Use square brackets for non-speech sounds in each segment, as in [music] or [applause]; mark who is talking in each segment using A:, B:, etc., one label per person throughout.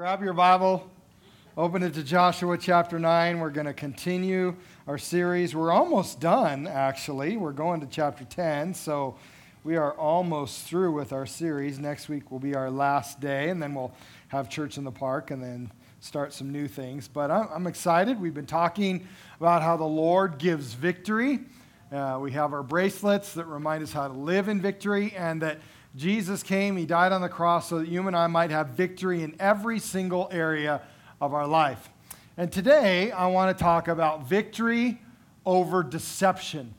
A: grab your Bible, open it to Joshua chapter 9. We're going to continue our series. We're almost done, actually. We're going to chapter 10, so we are almost through with our series. Next week will be our last day, and then we'll have church in the park and then start some new things. But I'm, excited. We've been talking about how the Lord gives victory. Uh, we have our bracelets that remind us how to live in victory, and that Jesus came, He died on the cross so that you and I might have victory in every single area of our life. And today, I want to talk about victory over deception.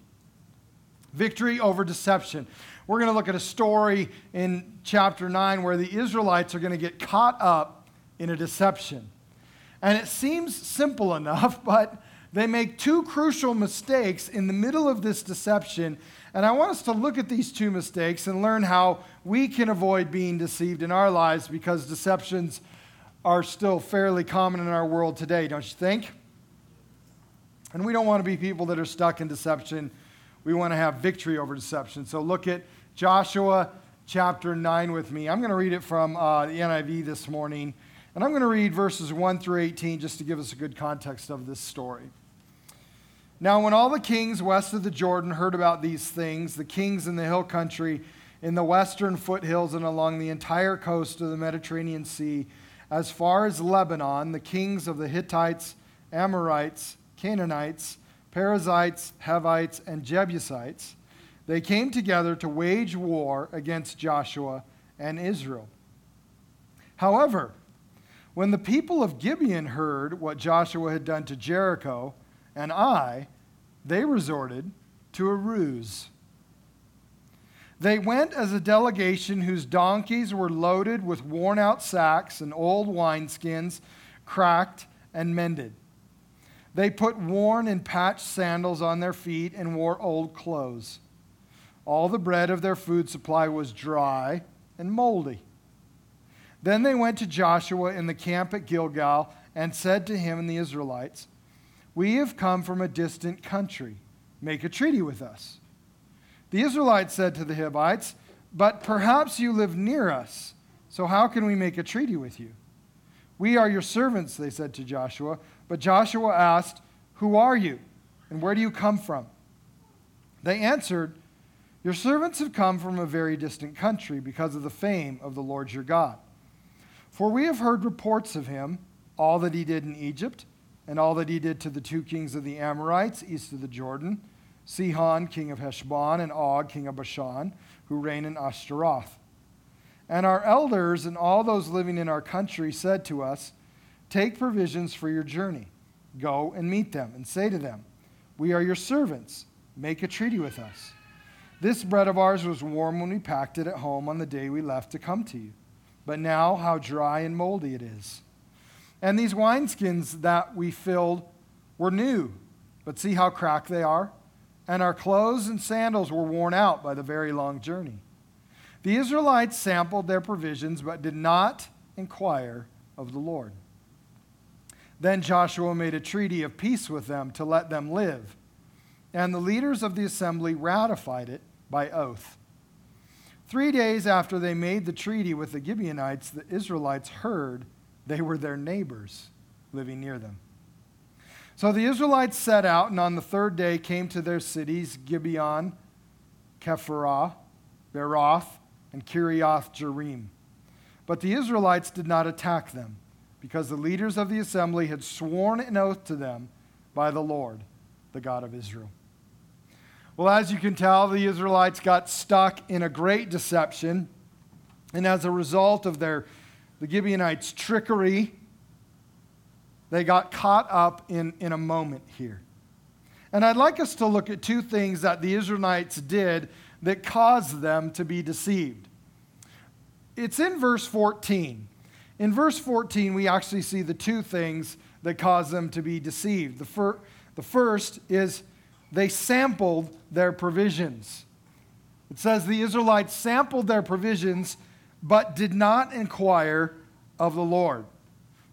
A: Victory over deception. We're going to look at a story in chapter 9 where the Israelites are going to get caught up in a deception. And it seems simple [laughs] enough, but they make two crucial mistakes in the middle of this deception and I want us to look at these two mistakes and learn how we can avoid being deceived in our lives because deceptions are still fairly common in our world today, don't you think? And we don't want to be people that are stuck in deception. We want to have victory over deception. So look at Joshua chapter 9 with me. I'm going to read it from uh, the NIV this morning. And I'm going to read verses 1 through 18 just to give us a good context of this story. Now, when all the kings west of the Jordan heard about these things, the kings in the hill country, in the western foothills, and along the entire coast of the Mediterranean Sea, as far as Lebanon, the kings of the Hittites, Amorites, Canaanites, Perizzites, Hivites, and Jebusites, they came together to wage war against Joshua and Israel. However, when the people of Gibeon heard what Joshua had done to Jericho, and Ai, they resorted to a ruse. They went as a delegation whose donkeys were loaded with worn out sacks and old wineskins, cracked and mended. They put worn and patched sandals on their feet and wore old clothes. All the bread of their food supply was dry and moldy. Then they went to Joshua in the camp at Gilgal and said to him and the Israelites, we have come from a distant country. Make a treaty with us. The Israelites said to the Hivites, But perhaps you live near us, so how can we make a treaty with you? We are your servants, they said to Joshua. But Joshua asked, Who are you, and where do you come from? They answered, Your servants have come from a very distant country because of the fame of the Lord your God. For we have heard reports of him, all that he did in Egypt and all that he did to the two kings of the Amorites east of the Jordan Sihon, king of Heshbon, and Og, king of Bashan, who reigned in Ashtaroth. And our elders and all those living in our country said to us, Take provisions for your journey. Go and meet them, and say to them, We are your servants. Make a treaty with us. This bread of ours was warm when we packed it at home on the day we left to come to you. But now, how dry and moldy it is. And these wineskins that we filled were new, but see how cracked they are? And our clothes and sandals were worn out by the very long journey. The Israelites sampled their provisions, but did not inquire of the Lord. Then Joshua made a treaty of peace with them to let them live, and the leaders of the assembly ratified it by oath. Three days after they made the treaty with the Gibeonites, the Israelites heard they were their neighbors living near them. So the Israelites set out, and on the third day came to their cities Gibeon, Kephirah, Beeroth, and Kiriath Jearim. But the Israelites did not attack them, because the leaders of the assembly had sworn an oath to them by the Lord, the God of Israel. Well, as you can tell, the Israelites got stuck in a great deception, and as a result of their the Gibeonites' trickery. They got caught up in, in a moment here. And I'd like us to look at two things that the Israelites did that caused them to be deceived. It's in verse 14. In verse 14, we actually see the two things that caused them to be deceived. The, fir- the first is they sampled their provisions. It says the Israelites sampled their provisions but did not inquire of the Lord.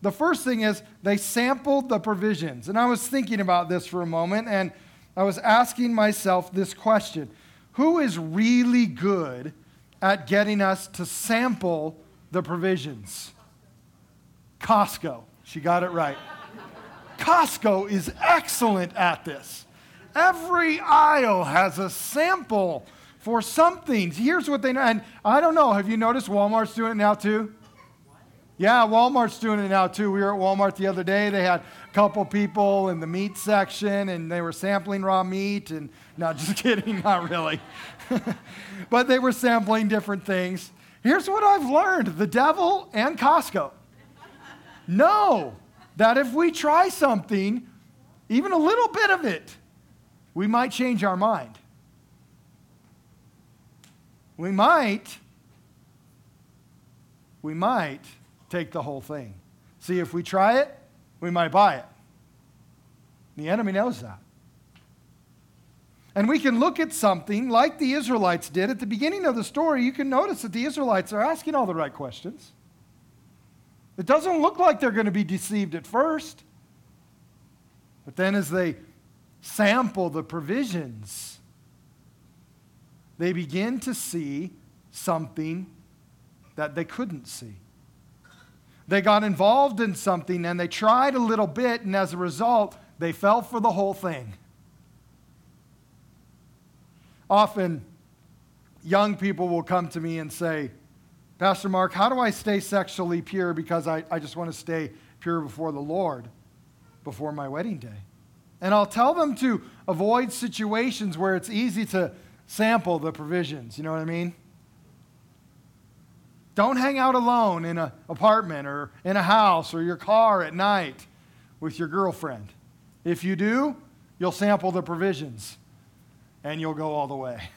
A: The first thing is they sampled the provisions. And I was thinking about this for a moment and I was asking myself this question Who is really good at getting us to sample the provisions? Costco. She got it right. Costco is excellent at this. Every aisle has a sample for something. Here's what they know. And I don't know, have you noticed Walmart's doing it now too? Yeah, Walmart's doing it now too. We were at Walmart the other day. They had a couple people in the meat section and they were sampling raw meat and not [laughs] just kidding, not really. [laughs] but they were sampling different things. Here's what I've learned the devil and Costco know that if we try something, even a little bit of it, we might change our mind. We might, we might take the whole thing. See, if we try it, we might buy it. The enemy knows that. And we can look at something like the Israelites did at the beginning of the story. You can notice that the Israelites are asking all the right questions. It doesn't look like they're going to be deceived at first. But then, as they sample the provisions, they begin to see something that they couldn't see. They got involved in something and they tried a little bit, and as a result, they fell for the whole thing. Often, young people will come to me and say, Pastor Mark, how do I stay sexually pure because I, I just want to stay pure before the Lord before my wedding day? And I'll tell them to avoid situations where it's easy to sample the provisions. You know what I mean? Don't hang out alone in an apartment or in a house or your car at night with your girlfriend. If you do, you'll sample the provisions and you'll go all the way.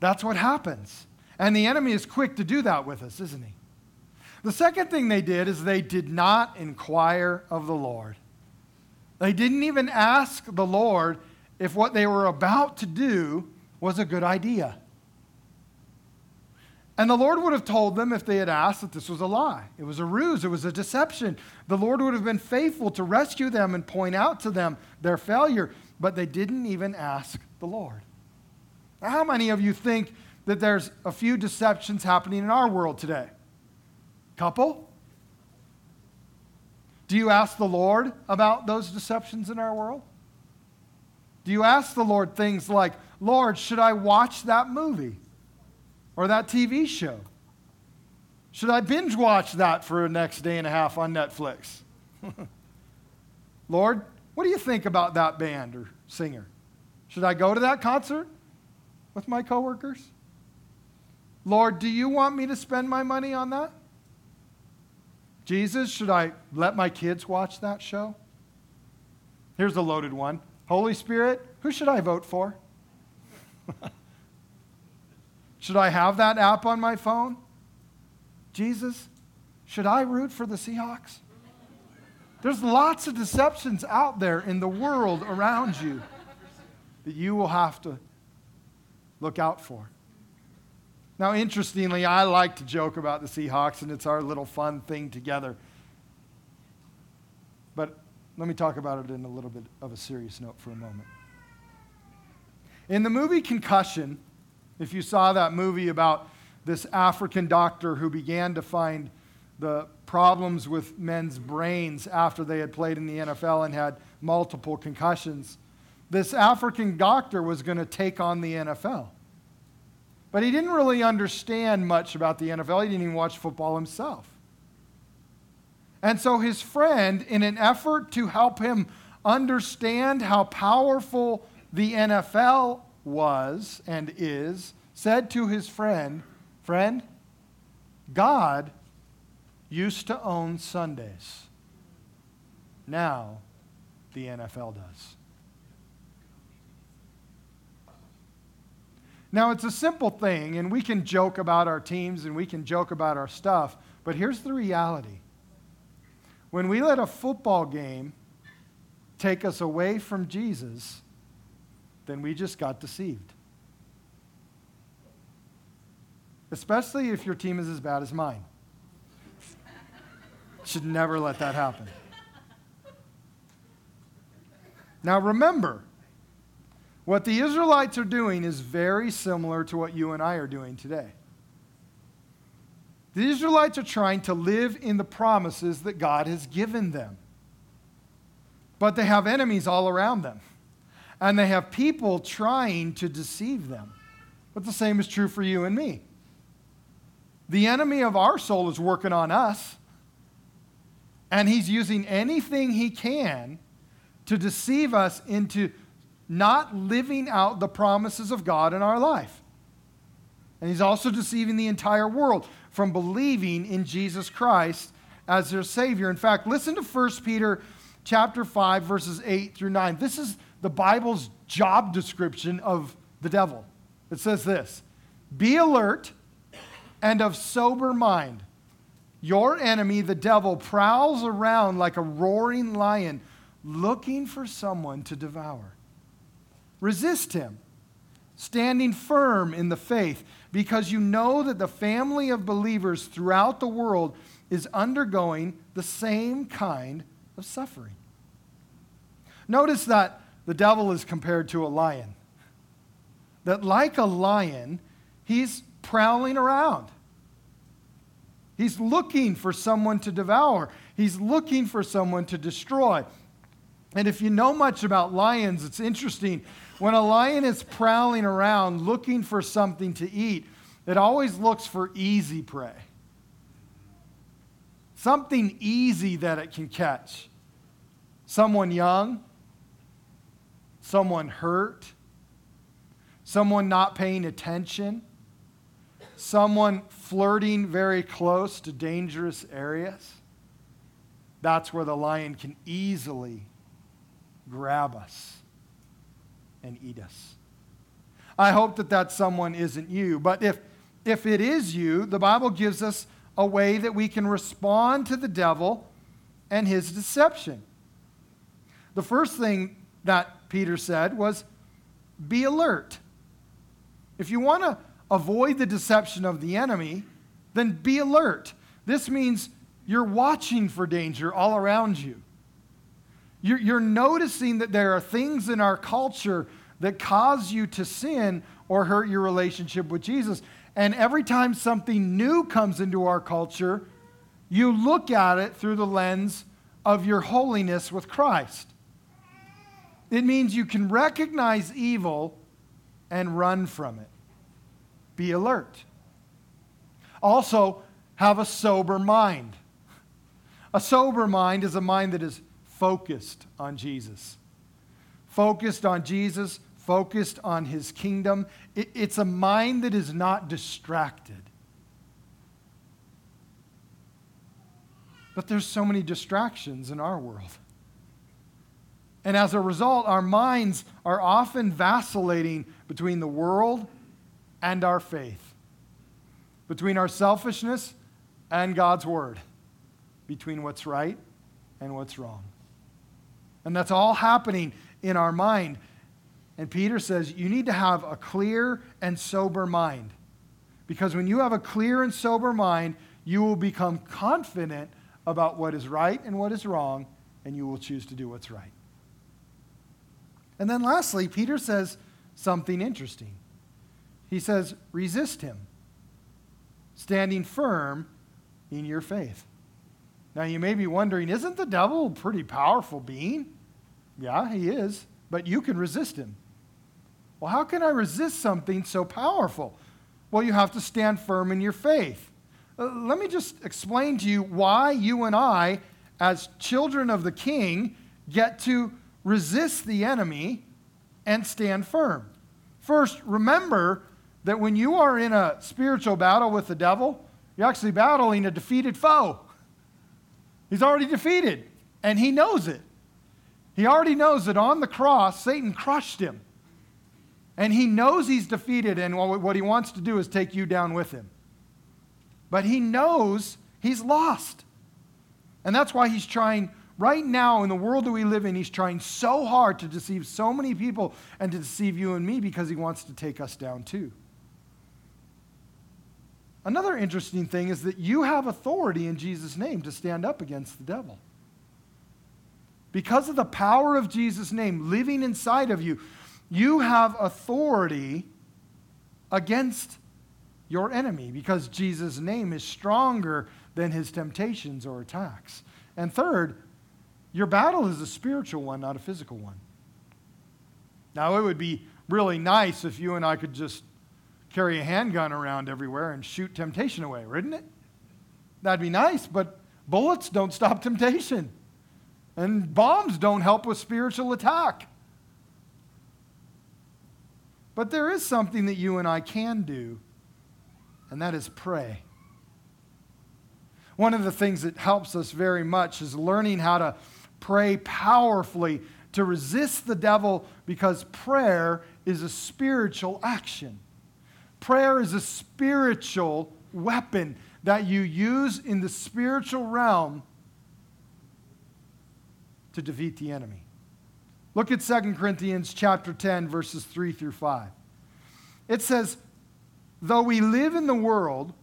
A: That's what happens. And the enemy is quick to do that with us, isn't he? The second thing they did is they did not inquire of the Lord. They didn't even ask the Lord if what they were about to do was a good idea. And the Lord would have told them if they had asked that this was a lie. It was a ruse, it was a deception. The Lord would have been faithful to rescue them and point out to them their failure, but they didn't even ask the Lord. Now, how many of you think that there's a few deceptions happening in our world today? Couple? Do you ask the Lord about those deceptions in our world? Do you ask the Lord things like, Lord, should I watch that movie? Or that TV show? Should I binge watch that for the next day and a half on Netflix? [laughs] Lord, what do you think about that band or singer? Should I go to that concert with my coworkers? Lord, do you want me to spend my money on that? Jesus, should I let my kids watch that show? Here's a loaded one Holy Spirit, who should I vote for? [laughs] Should I have that app on my phone? Jesus, should I root for the Seahawks? There's lots of deceptions out there in the world around you that you will have to look out for. Now, interestingly, I like to joke about the Seahawks, and it's our little fun thing together. But let me talk about it in a little bit of a serious note for a moment. In the movie Concussion, if you saw that movie about this African doctor who began to find the problems with men's brains after they had played in the NFL and had multiple concussions, this African doctor was going to take on the NFL. But he didn't really understand much about the NFL. He didn't even watch football himself. And so his friend, in an effort to help him understand how powerful the NFL was and is, said to his friend, Friend, God used to own Sundays. Now the NFL does. Now, it's a simple thing, and we can joke about our teams and we can joke about our stuff, but here's the reality. When we let a football game take us away from Jesus, then we just got deceived. Especially if your team is as bad as mine. Should never let that happen. Now remember, what the Israelites are doing is very similar to what you and I are doing today. The Israelites are trying to live in the promises that God has given them. But they have enemies all around them. And they have people trying to deceive them. But the same is true for you and me. The enemy of our soul is working on us. And he's using anything he can to deceive us into not living out the promises of God in our life. And he's also deceiving the entire world from believing in Jesus Christ as their Savior. In fact, listen to 1 Peter chapter 5, verses 8 through 9. This is the Bible's job description of the devil. It says this Be alert and of sober mind. Your enemy, the devil, prowls around like a roaring lion looking for someone to devour. Resist him, standing firm in the faith, because you know that the family of believers throughout the world is undergoing the same kind of suffering. Notice that the devil is compared to a lion. That, like a lion, he's prowling around. He's looking for someone to devour, he's looking for someone to destroy. And if you know much about lions, it's interesting. When a lion is prowling around looking for something to eat, it always looks for easy prey. Something easy that it can catch. Someone young, someone hurt, someone not paying attention, someone flirting very close to dangerous areas. That's where the lion can easily grab us and eat us. I hope that that someone isn't you, but if, if it is you, the Bible gives us a way that we can respond to the devil and his deception. The first thing that Peter said was be alert. If you want to avoid the deception of the enemy, then be alert. This means you're watching for danger all around you. You're, you're noticing that there are things in our culture that cause you to sin or hurt your relationship with Jesus. And every time something new comes into our culture, you look at it through the lens of your holiness with Christ. It means you can recognize evil and run from it. Be alert. Also, have a sober mind. A sober mind is a mind that is focused on Jesus. Focused on Jesus, focused on his kingdom. It, it's a mind that is not distracted. But there's so many distractions in our world. And as a result, our minds are often vacillating between the world and our faith, between our selfishness and God's word, between what's right and what's wrong. And that's all happening in our mind. And Peter says you need to have a clear and sober mind. Because when you have a clear and sober mind, you will become confident about what is right and what is wrong, and you will choose to do what's right. And then lastly, Peter says something interesting. He says, resist him, standing firm in your faith. Now, you may be wondering, isn't the devil a pretty powerful being? Yeah, he is, but you can resist him. Well, how can I resist something so powerful? Well, you have to stand firm in your faith. Uh, let me just explain to you why you and I, as children of the king, get to resist the enemy and stand firm. First, remember that when you are in a spiritual battle with the devil, you're actually battling a defeated foe. He's already defeated, and he knows it. He already knows that on the cross, Satan crushed him. And he knows he's defeated, and what he wants to do is take you down with him. But he knows he's lost. And that's why he's trying, right now in the world that we live in, he's trying so hard to deceive so many people and to deceive you and me because he wants to take us down too. Another interesting thing is that you have authority in Jesus' name to stand up against the devil. Because of the power of Jesus' name living inside of you, you have authority against your enemy because Jesus' name is stronger than his temptations or attacks. And third, your battle is a spiritual one, not a physical one. Now, it would be really nice if you and I could just carry a handgun around everywhere and shoot temptation away, wouldn't it? That'd be nice, but bullets don't stop temptation. And bombs don't help with spiritual attack. But there is something that you and I can do, and that is pray. One of the things that helps us very much is learning how to pray powerfully to resist the devil because prayer is a spiritual action. Prayer is a spiritual weapon that you use in the spiritual realm to defeat the enemy. Look at 2 Corinthians chapter 10 verses 3 through 5. It says, "Though we live in the world,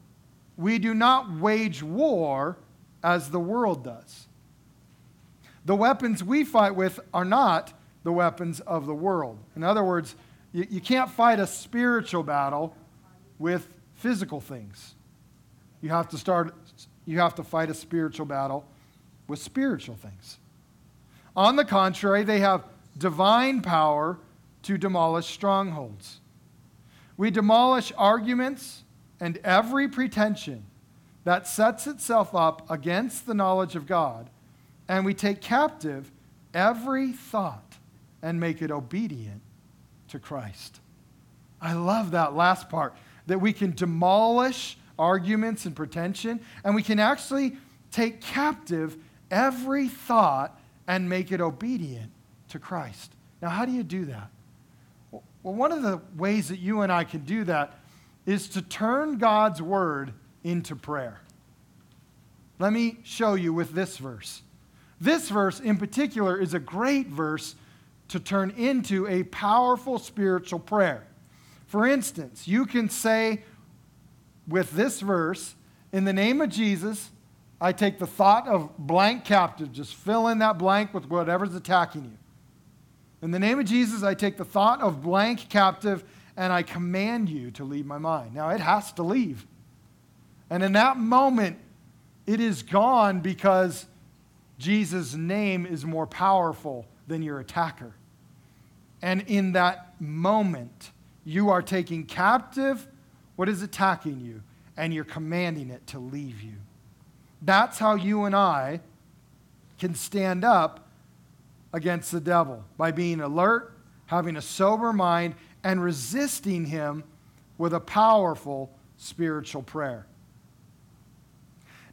A: we do not wage war as the world does. The weapons we fight with are not the weapons of the world. In other words, you, you can't fight a spiritual battle with physical things. You have to start, you have to fight a spiritual battle with spiritual things. On the contrary, they have divine power to demolish strongholds. We demolish arguments and every pretension that sets itself up against the knowledge of God, and we take captive every thought and make it obedient to Christ. I love that last part that we can demolish arguments and pretension, and we can actually take captive every thought and make it obedient to Christ. Now, how do you do that? Well, one of the ways that you and I can do that is to turn God's word into prayer. Let me show you with this verse. This verse in particular is a great verse to turn into a powerful spiritual prayer. For instance, you can say with this verse, in the name of Jesus, I take the thought of blank captive. Just fill in that blank with whatever's attacking you. In the name of Jesus, I take the thought of blank captive and I command you to leave my mind. Now, it has to leave. And in that moment, it is gone because Jesus' name is more powerful than your attacker. And in that moment, you are taking captive what is attacking you, and you're commanding it to leave you. That's how you and I can stand up against the devil by being alert, having a sober mind, and resisting him with a powerful spiritual prayer.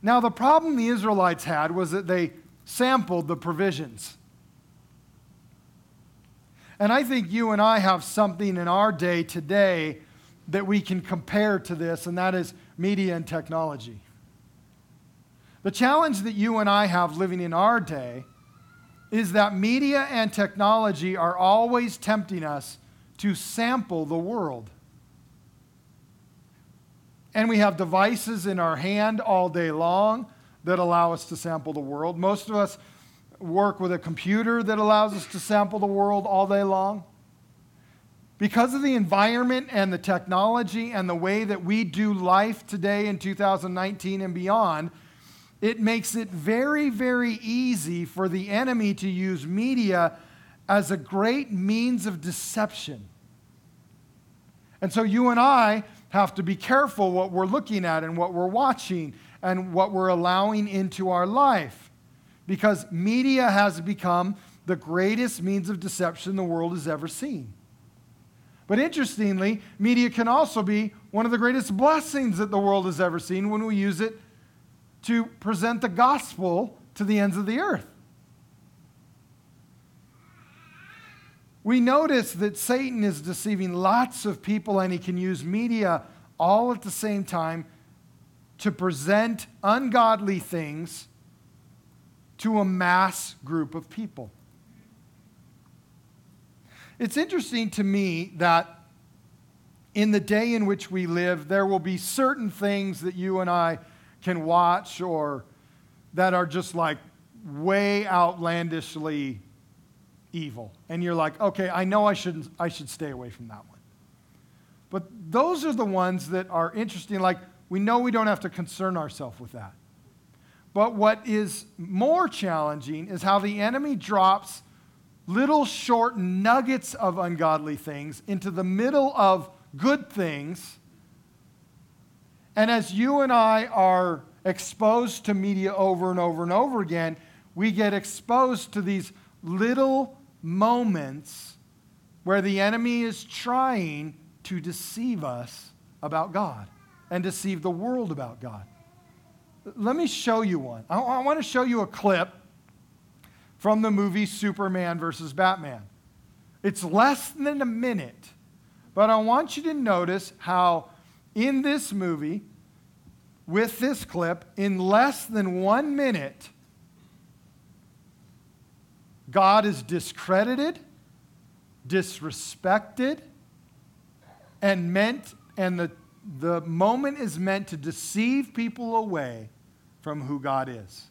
A: Now, the problem the Israelites had was that they sampled the provisions. And I think you and I have something in our day today that we can compare to this, and that is media and technology. The challenge that you and I have living in our day is that media and technology are always tempting us to sample the world. And we have devices in our hand all day long that allow us to sample the world. Most of us work with a computer that allows us to sample the world all day long. Because of the environment and the technology and the way that we do life today in 2019 and beyond, it makes it very, very easy for the enemy to use media as a great means of deception. And so you and I have to be careful what we're looking at and what we're watching and what we're allowing into our life. Because media has become the greatest means of deception the world has ever seen. But interestingly, media can also be one of the greatest blessings that the world has ever seen when we use it to present the gospel to the ends of the earth. We notice that Satan is deceiving lots of people and he can use media all at the same time to present ungodly things to a mass group of people. It's interesting to me that in the day in which we live, there will be certain things that you and I can watch or that are just like way outlandishly evil. And you're like, okay, I know I, shouldn't, I should stay away from that one. But those are the ones that are interesting. Like, we know we don't have to concern ourselves with that. But what is more challenging is how the enemy drops little short nuggets of ungodly things into the middle of good things. And as you and I are exposed to media over and over and over again, we get exposed to these little moments where the enemy is trying to deceive us about God and deceive the world about God. Let me show you one. I, I want to show you a clip from the movie Superman versus Batman. It's less than a minute, but I want you to notice how in this movie, with this clip, in less than one minute, God is discredited, disrespected, and meant, and the, the moment is meant to deceive people away from who God is.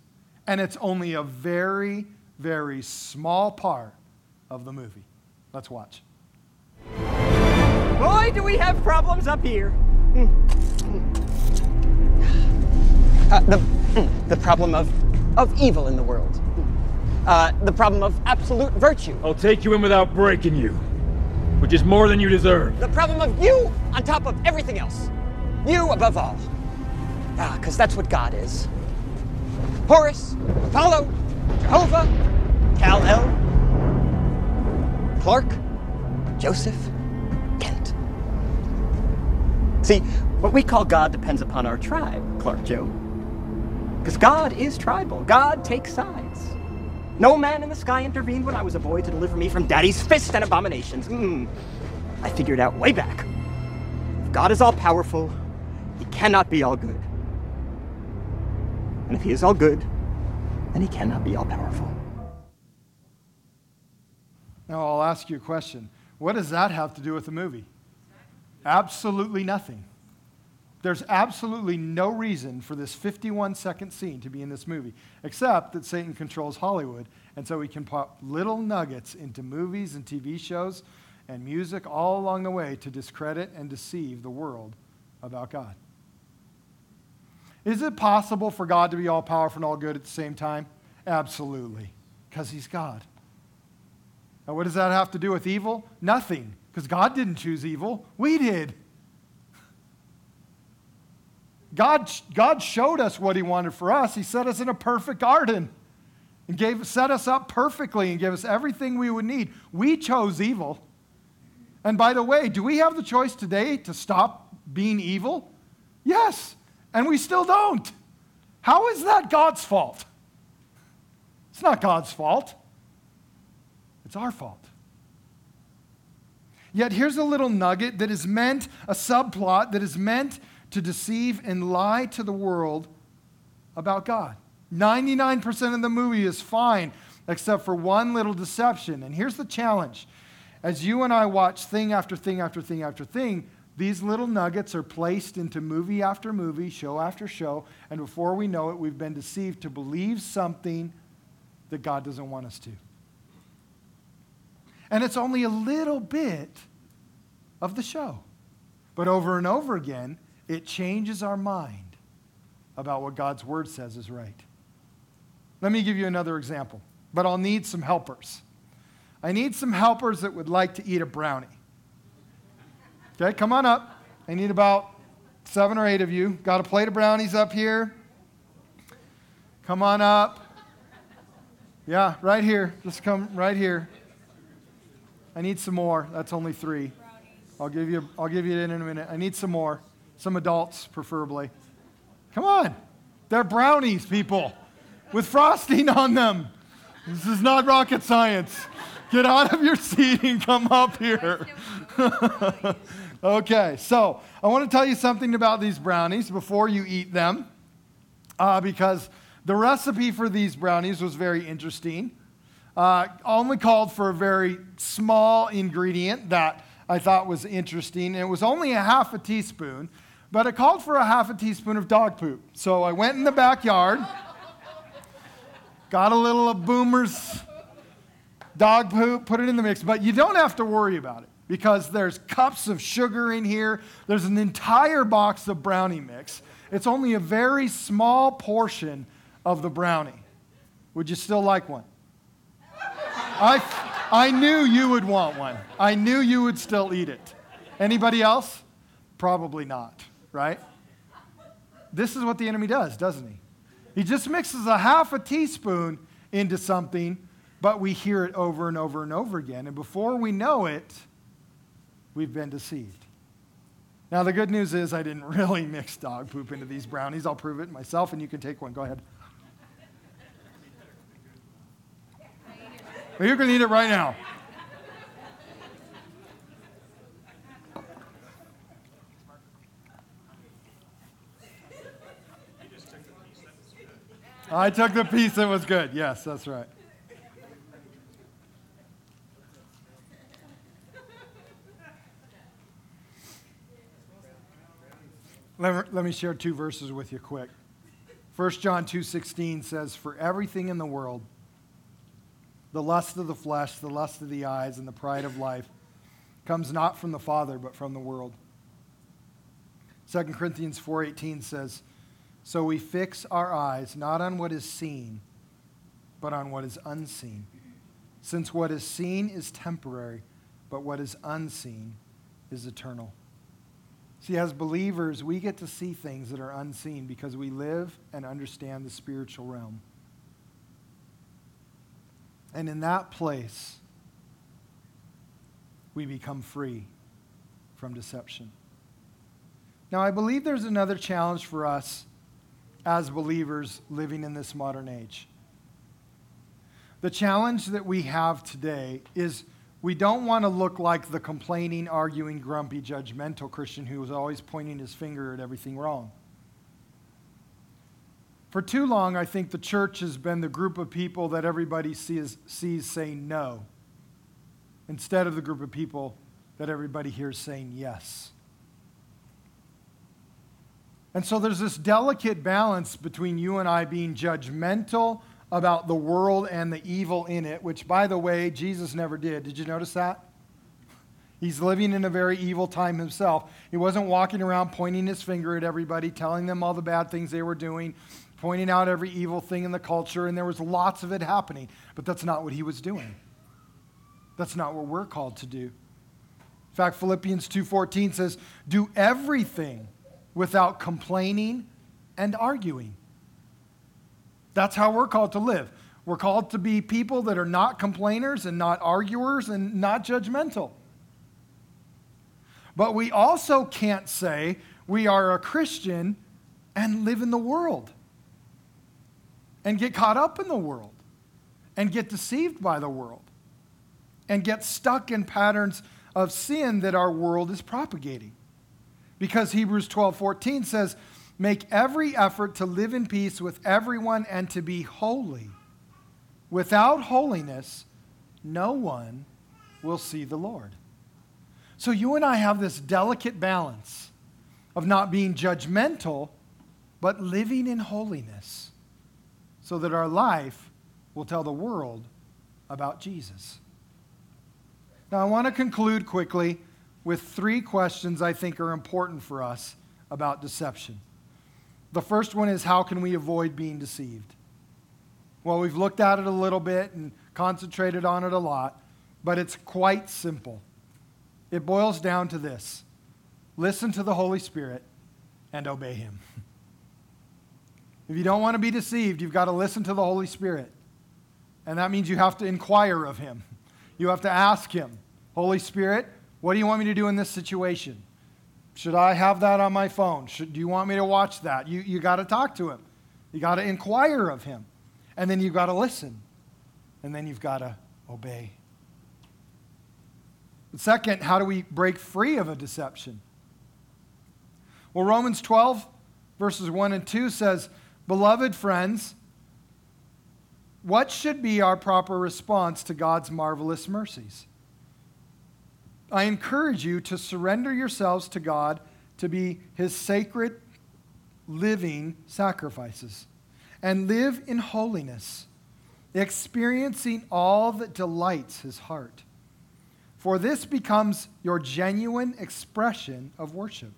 A: And it's only a very, very small part of the movie. Let's watch.
B: Boy, do we have problems up here. [sighs] Uh, the, [clears throat] the problem of, of evil in the world. Uh, the problem of absolute virtue.
C: I'll take you in without breaking you, which is more than you deserve.
B: The problem of you on top of everything else. You above all. Ah, because that's what God is. Horus, Apollo, Jehovah, Kal-El, Clark, Joseph, Kent. See, what we call God depends upon our tribe, Clark Joe. Because God is tribal. God takes sides. No man in the sky intervened when I was a boy to deliver me from daddy's fist and abominations. Mm. I figured out way back. If God is all powerful, he cannot be all good. And if he is all good, then he cannot be all powerful.
A: Now, I'll ask you a question. What does that have to do with the movie? Absolutely nothing. There's absolutely no reason for this 51 second scene to be in this movie, except that Satan controls Hollywood, and so he can pop little nuggets into movies and TV shows and music all along the way to discredit and deceive the world about God. Is it possible for God to be all powerful and all good at the same time? Absolutely, because he's God. Now, what does that have to do with evil? Nothing, because God didn't choose evil, we did. God, God showed us what he wanted for us. He set us in a perfect garden and gave, set us up perfectly and gave us everything we would need. We chose evil. And by the way, do we have the choice today to stop being evil? Yes, and we still don't. How is that God's fault? It's not God's fault, it's our fault. Yet here's a little nugget that is meant, a subplot that is meant to deceive and lie to the world about God. 99% of the movie is fine, except for one little deception. And here's the challenge as you and I watch thing after thing after thing after thing, these little nuggets are placed into movie after movie, show after show, and before we know it, we've been deceived to believe something that God doesn't want us to. And it's only a little bit of the show. But over and over again, it changes our mind about what God's word says is right. Let me give you another example, but I'll need some helpers. I need some helpers that would like to eat a brownie. Okay, come on up. I need about seven or eight of you. Got a plate of brownies up here. Come on up. Yeah, right here. Just come right here. I need some more. That's only three. I'll give you. I'll give you it in a minute. I need some more. Some adults, preferably. Come on. They're brownies, people, with frosting on them. This is not rocket science. Get out of your seat and come up here. [laughs] okay, so I want to tell you something about these brownies before you eat them, uh, because the recipe for these brownies was very interesting. Uh, only called for a very small ingredient that I thought was interesting. And it was only a half a teaspoon but it called for a half a teaspoon of dog poop. So I went in the backyard, got a little of Boomer's dog poop, put it in the mix. But you don't have to worry about it. because there's cups of sugar in here. There's an entire box of brownie mix. It's only a very small portion of the brownie. Would you still like one? I, I knew you would want one. I knew you would still eat it. Anybody else? Probably not, right? This is what the enemy does, doesn't he? He just mixes a half a teaspoon into something, but we hear it over and over and over again. And before we know it, we've been deceived. Now, the good news is I didn't [laughs] really mix dog poop into these brownies. I'll prove it myself, and you can take one. Go ahead. Well, you can eat it right now. I took the piece that was good. Yes, that's right. Let me, let me share two verses with you quick. 1 John 2:16 says for everything in the world the lust of the flesh, the lust of the eyes and the pride of life comes not from the Father but from the world. 2 Corinthians 4:18 says so we fix our eyes not on what is seen but on what is unseen. Since what is seen is temporary but what is unseen is eternal. See, as believers, we get to see things that are unseen because we live and understand the spiritual realm. And in that place, we become free from deception. Now, I believe there's another challenge for us as believers living in this modern age. The challenge that we have today is we don't want to look like the complaining, arguing, grumpy, judgmental Christian who is always pointing his finger at everything wrong. For too long, I think the church has been the group of people that everybody sees, sees saying no, instead of the group of people that everybody hears saying yes. And so there's this delicate balance between you and I being judgmental about the world and the evil in it, which, by the way, Jesus never did. Did you notice that? He's living in a very evil time himself. He wasn't walking around pointing his finger at everybody, telling them all the bad things they were doing, pointing out every evil thing in the culture, and there was lots of it happening. But that's not what he was doing. That's not what we're called to do. In fact, Philippians 2:14 says, "Do everything without complaining and arguing." That's how we're called to live. We're called to be people that are not complainers and not arguers and not judgmental. But we also can't say we are a Christian and live in the world and get caught up in the world and get deceived by the world and get stuck in patterns of sin that our world is propagating. Because Hebrews 12 14 says, Make every effort to live in peace with everyone and to be holy. Without holiness, no one will see the Lord. So you and I have this delicate balance of not being judgmental, but living in holiness so that our life will tell the world about Jesus. Now, I want to conclude quickly with three questions I think are important for us about deception. The first one is how can we avoid being deceived? Well, we've looked at it a little bit and concentrated on it a lot, but it's quite simple. It boils down to this listen to the Holy Spirit and obey Him. [laughs] If you don't want to be deceived, you've got to listen to the Holy Spirit. And that means you have to inquire of Him. You have to ask Him, Holy Spirit, what do you want me to do in this situation? Should I have that on my phone? Should, do you want me to watch that? You, you got to talk to him. You got to inquire of him. And then you've got to listen. And then you've got to obey. second, how do we break free of a deception? Well, Romans 12, verses 1 and 2 says, Beloved friends, what should be our proper response to God's marvelous mercies? I encourage you to surrender yourselves to God to be his sacred, living sacrifices and live in holiness, experiencing all that delights his heart. for this becomes your genuine expression of worship.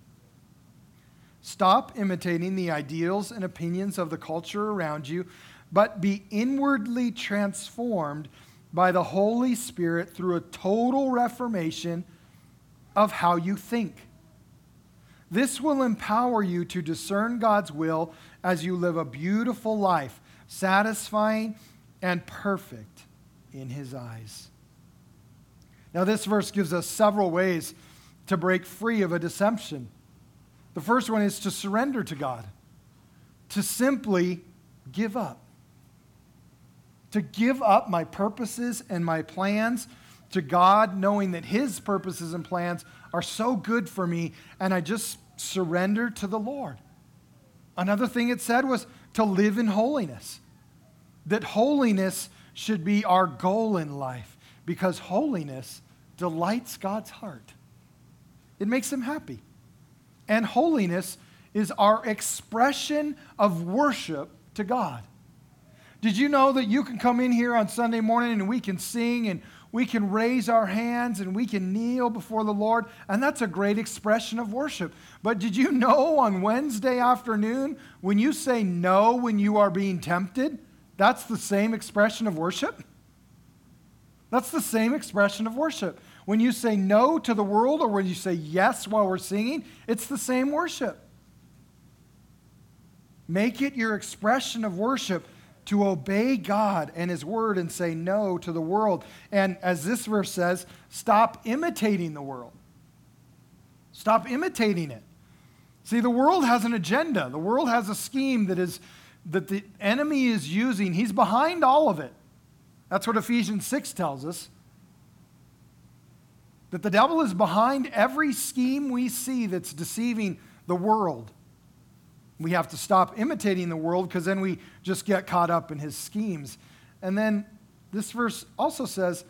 A: Stop imitating the ideals and opinions of the culture around you, but be inwardly transformed by the Holy Spirit through a total reformation of how you think. This will empower you to discern God's will as you live a beautiful life, satisfying and perfect in His eyes. Now, this verse gives us several ways to break free of a deception. The first one is to surrender to God, to simply give up. To give up my purposes and my plans to God, knowing that His purposes and plans are so good for me, and I just surrender to the Lord. Another thing it said was to live in holiness, that holiness should be our goal in life, because holiness delights God's heart. It makes him happy. And holiness is our expression of worship to God. Did you know that you can come in here on Sunday morning and we can sing and we can raise our hands and we can kneel before the Lord? And that's a great expression of worship. But did you know on Wednesday afternoon, when you say no when you are being tempted, that's the same expression of worship? That's the same expression of worship. When you say no to the world or when you say yes while we're singing, it's the same worship. Make it your expression of worship to obey God and His word and say no to the world. And as this verse says, stop imitating the world. Stop imitating it. See, the world has an agenda. The world has a scheme that is that the enemy is using. He's behind all of it. That's what Ephesians 6 tells us. That the devil is behind every scheme we see that's deceiving the world. We have to stop imitating the world because then we just get caught up in his schemes. And then this verse also says,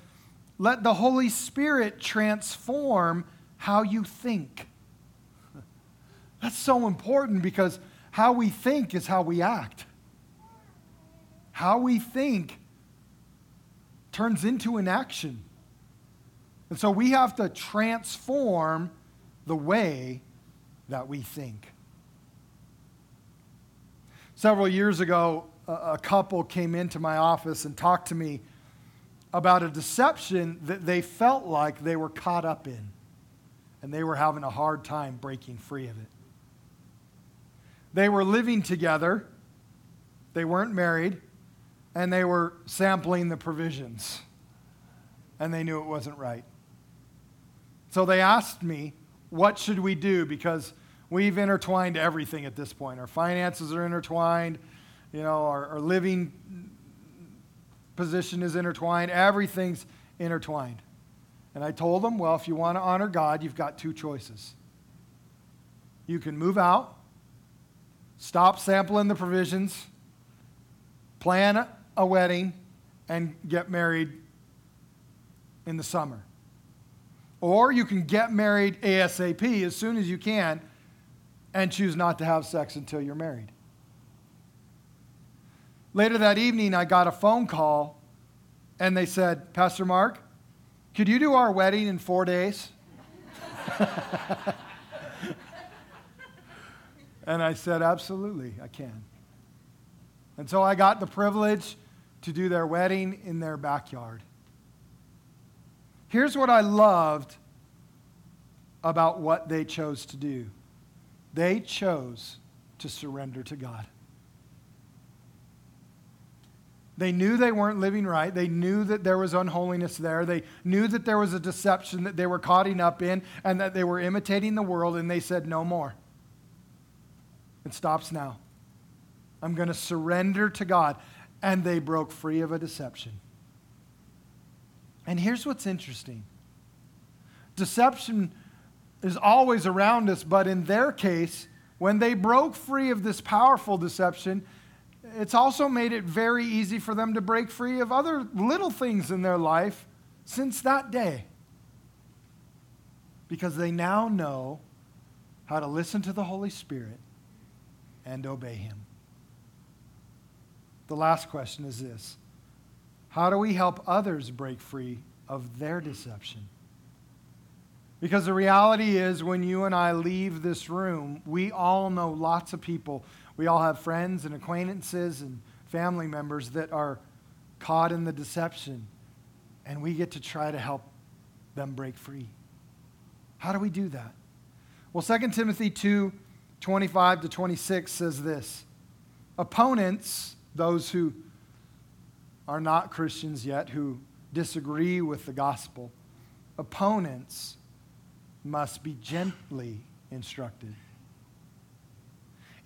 A: let the Holy Spirit transform how you think. [laughs] That's so important because how we think is how we act. How we think turns into an action. And so we have to transform the way that we think. Several years ago, a couple came into my office and talked to me about a deception that they felt like they were caught up in, and they were having a hard time breaking free of it. They were living together, they weren't married, and they were sampling the provisions. And they knew it wasn't right. So they asked me, What should we do? Because we've intertwined everything at this point. Our finances are intertwined, you know, our, our living position is intertwined, everything's intertwined. And I told them, Well, if you want to honor God, you've got two choices. You can move out, stop sampling the provisions, plan a wedding and get married in the summer. Or you can get married ASAP as soon as you can and choose not to have sex until you're married. Later that evening, I got a phone call and they said, Pastor Mark, could you do our wedding in four days? [laughs] and I said, Absolutely, I can. And so I got the privilege to do their wedding in their backyard. Here's what I loved about what they chose to do they chose to surrender to God. They knew they weren't living right. They knew that there was unholiness there. They knew that there was a deception that they were caught up in and that they were imitating the world, and they said, No more. It stops now. I'm going to surrender to God and they broke free of a deception. And here's what's interesting deception is always around us, but in their case, when they broke free of this powerful deception, it's also made it very easy for them to break free of other little things in their life since that day. Because they now know how to listen to the Holy Spirit and obey Him. The last question is this How do we help others break free of their deception? Because the reality is, when you and I leave this room, we all know lots of people. We all have friends and acquaintances and family members that are caught in the deception, and we get to try to help them break free. How do we do that? Well, 2 Timothy 2 25 to 26 says this Opponents, those who are not Christians yet, who disagree with the gospel, opponents must be gently instructed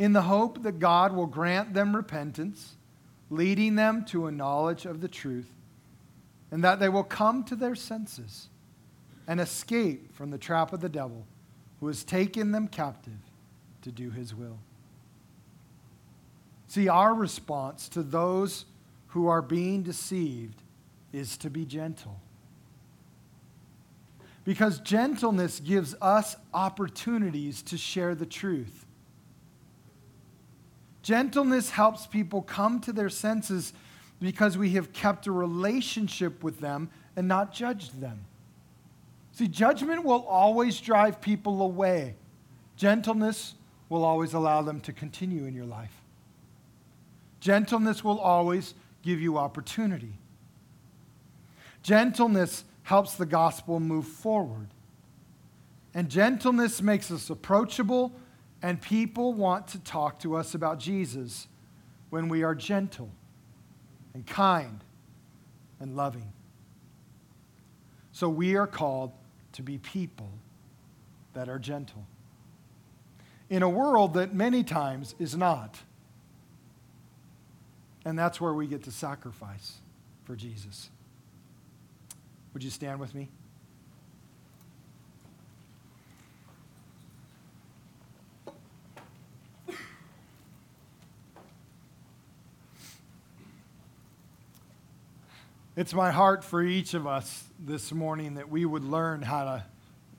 A: in the hope that God will grant them repentance, leading them to a knowledge of the truth, and that they will come to their senses and escape from the trap of the devil who has taken them captive to do his will. See, our response to those who are being deceived is to be gentle. Because gentleness gives us opportunities to share the truth. Gentleness helps people come to their senses because we have kept a relationship with them and not judged them. See, judgment will always drive people away. Gentleness will always allow them to continue in your life. Gentleness will always give you opportunity. Gentleness helps the gospel move forward. And gentleness makes us approachable, and people want to talk to us about Jesus when we are gentle and kind and loving. So we are called to be people that are gentle in a world that many times is not. And that's where we get to sacrifice for Jesus. Would you stand with me? It's my heart for each of us this morning that we would learn how to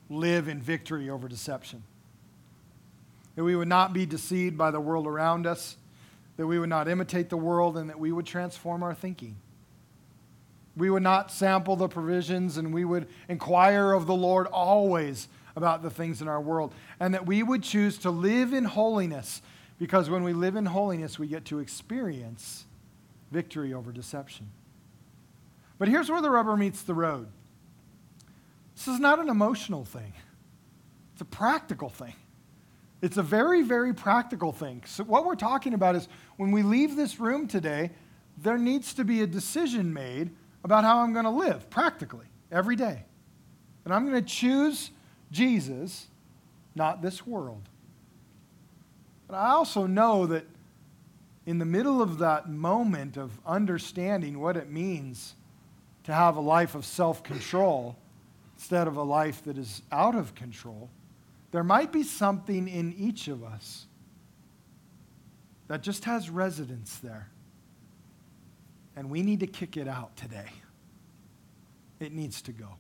A: live in victory over deception. That we would not be deceived by the world around us, that we would not imitate the world, and that we would transform our thinking. We would not sample the provisions, and we would inquire of the Lord always about the things in our world, and that we would choose to live in holiness, because when we live in holiness, we get to experience victory over deception. But here's where the rubber meets the road this is not an emotional thing, it's a practical thing. It's a very, very practical thing. So, what we're talking about is when we leave this room today, there needs to be a decision made about how I'm going to live practically every day. And I'm going to choose Jesus, not this world. But I also know that in the middle of that moment of understanding what it means to have a life of self control instead of a life that is out of control, there might be something in each of us that just has residence there. And we need to kick it out today. It needs to go.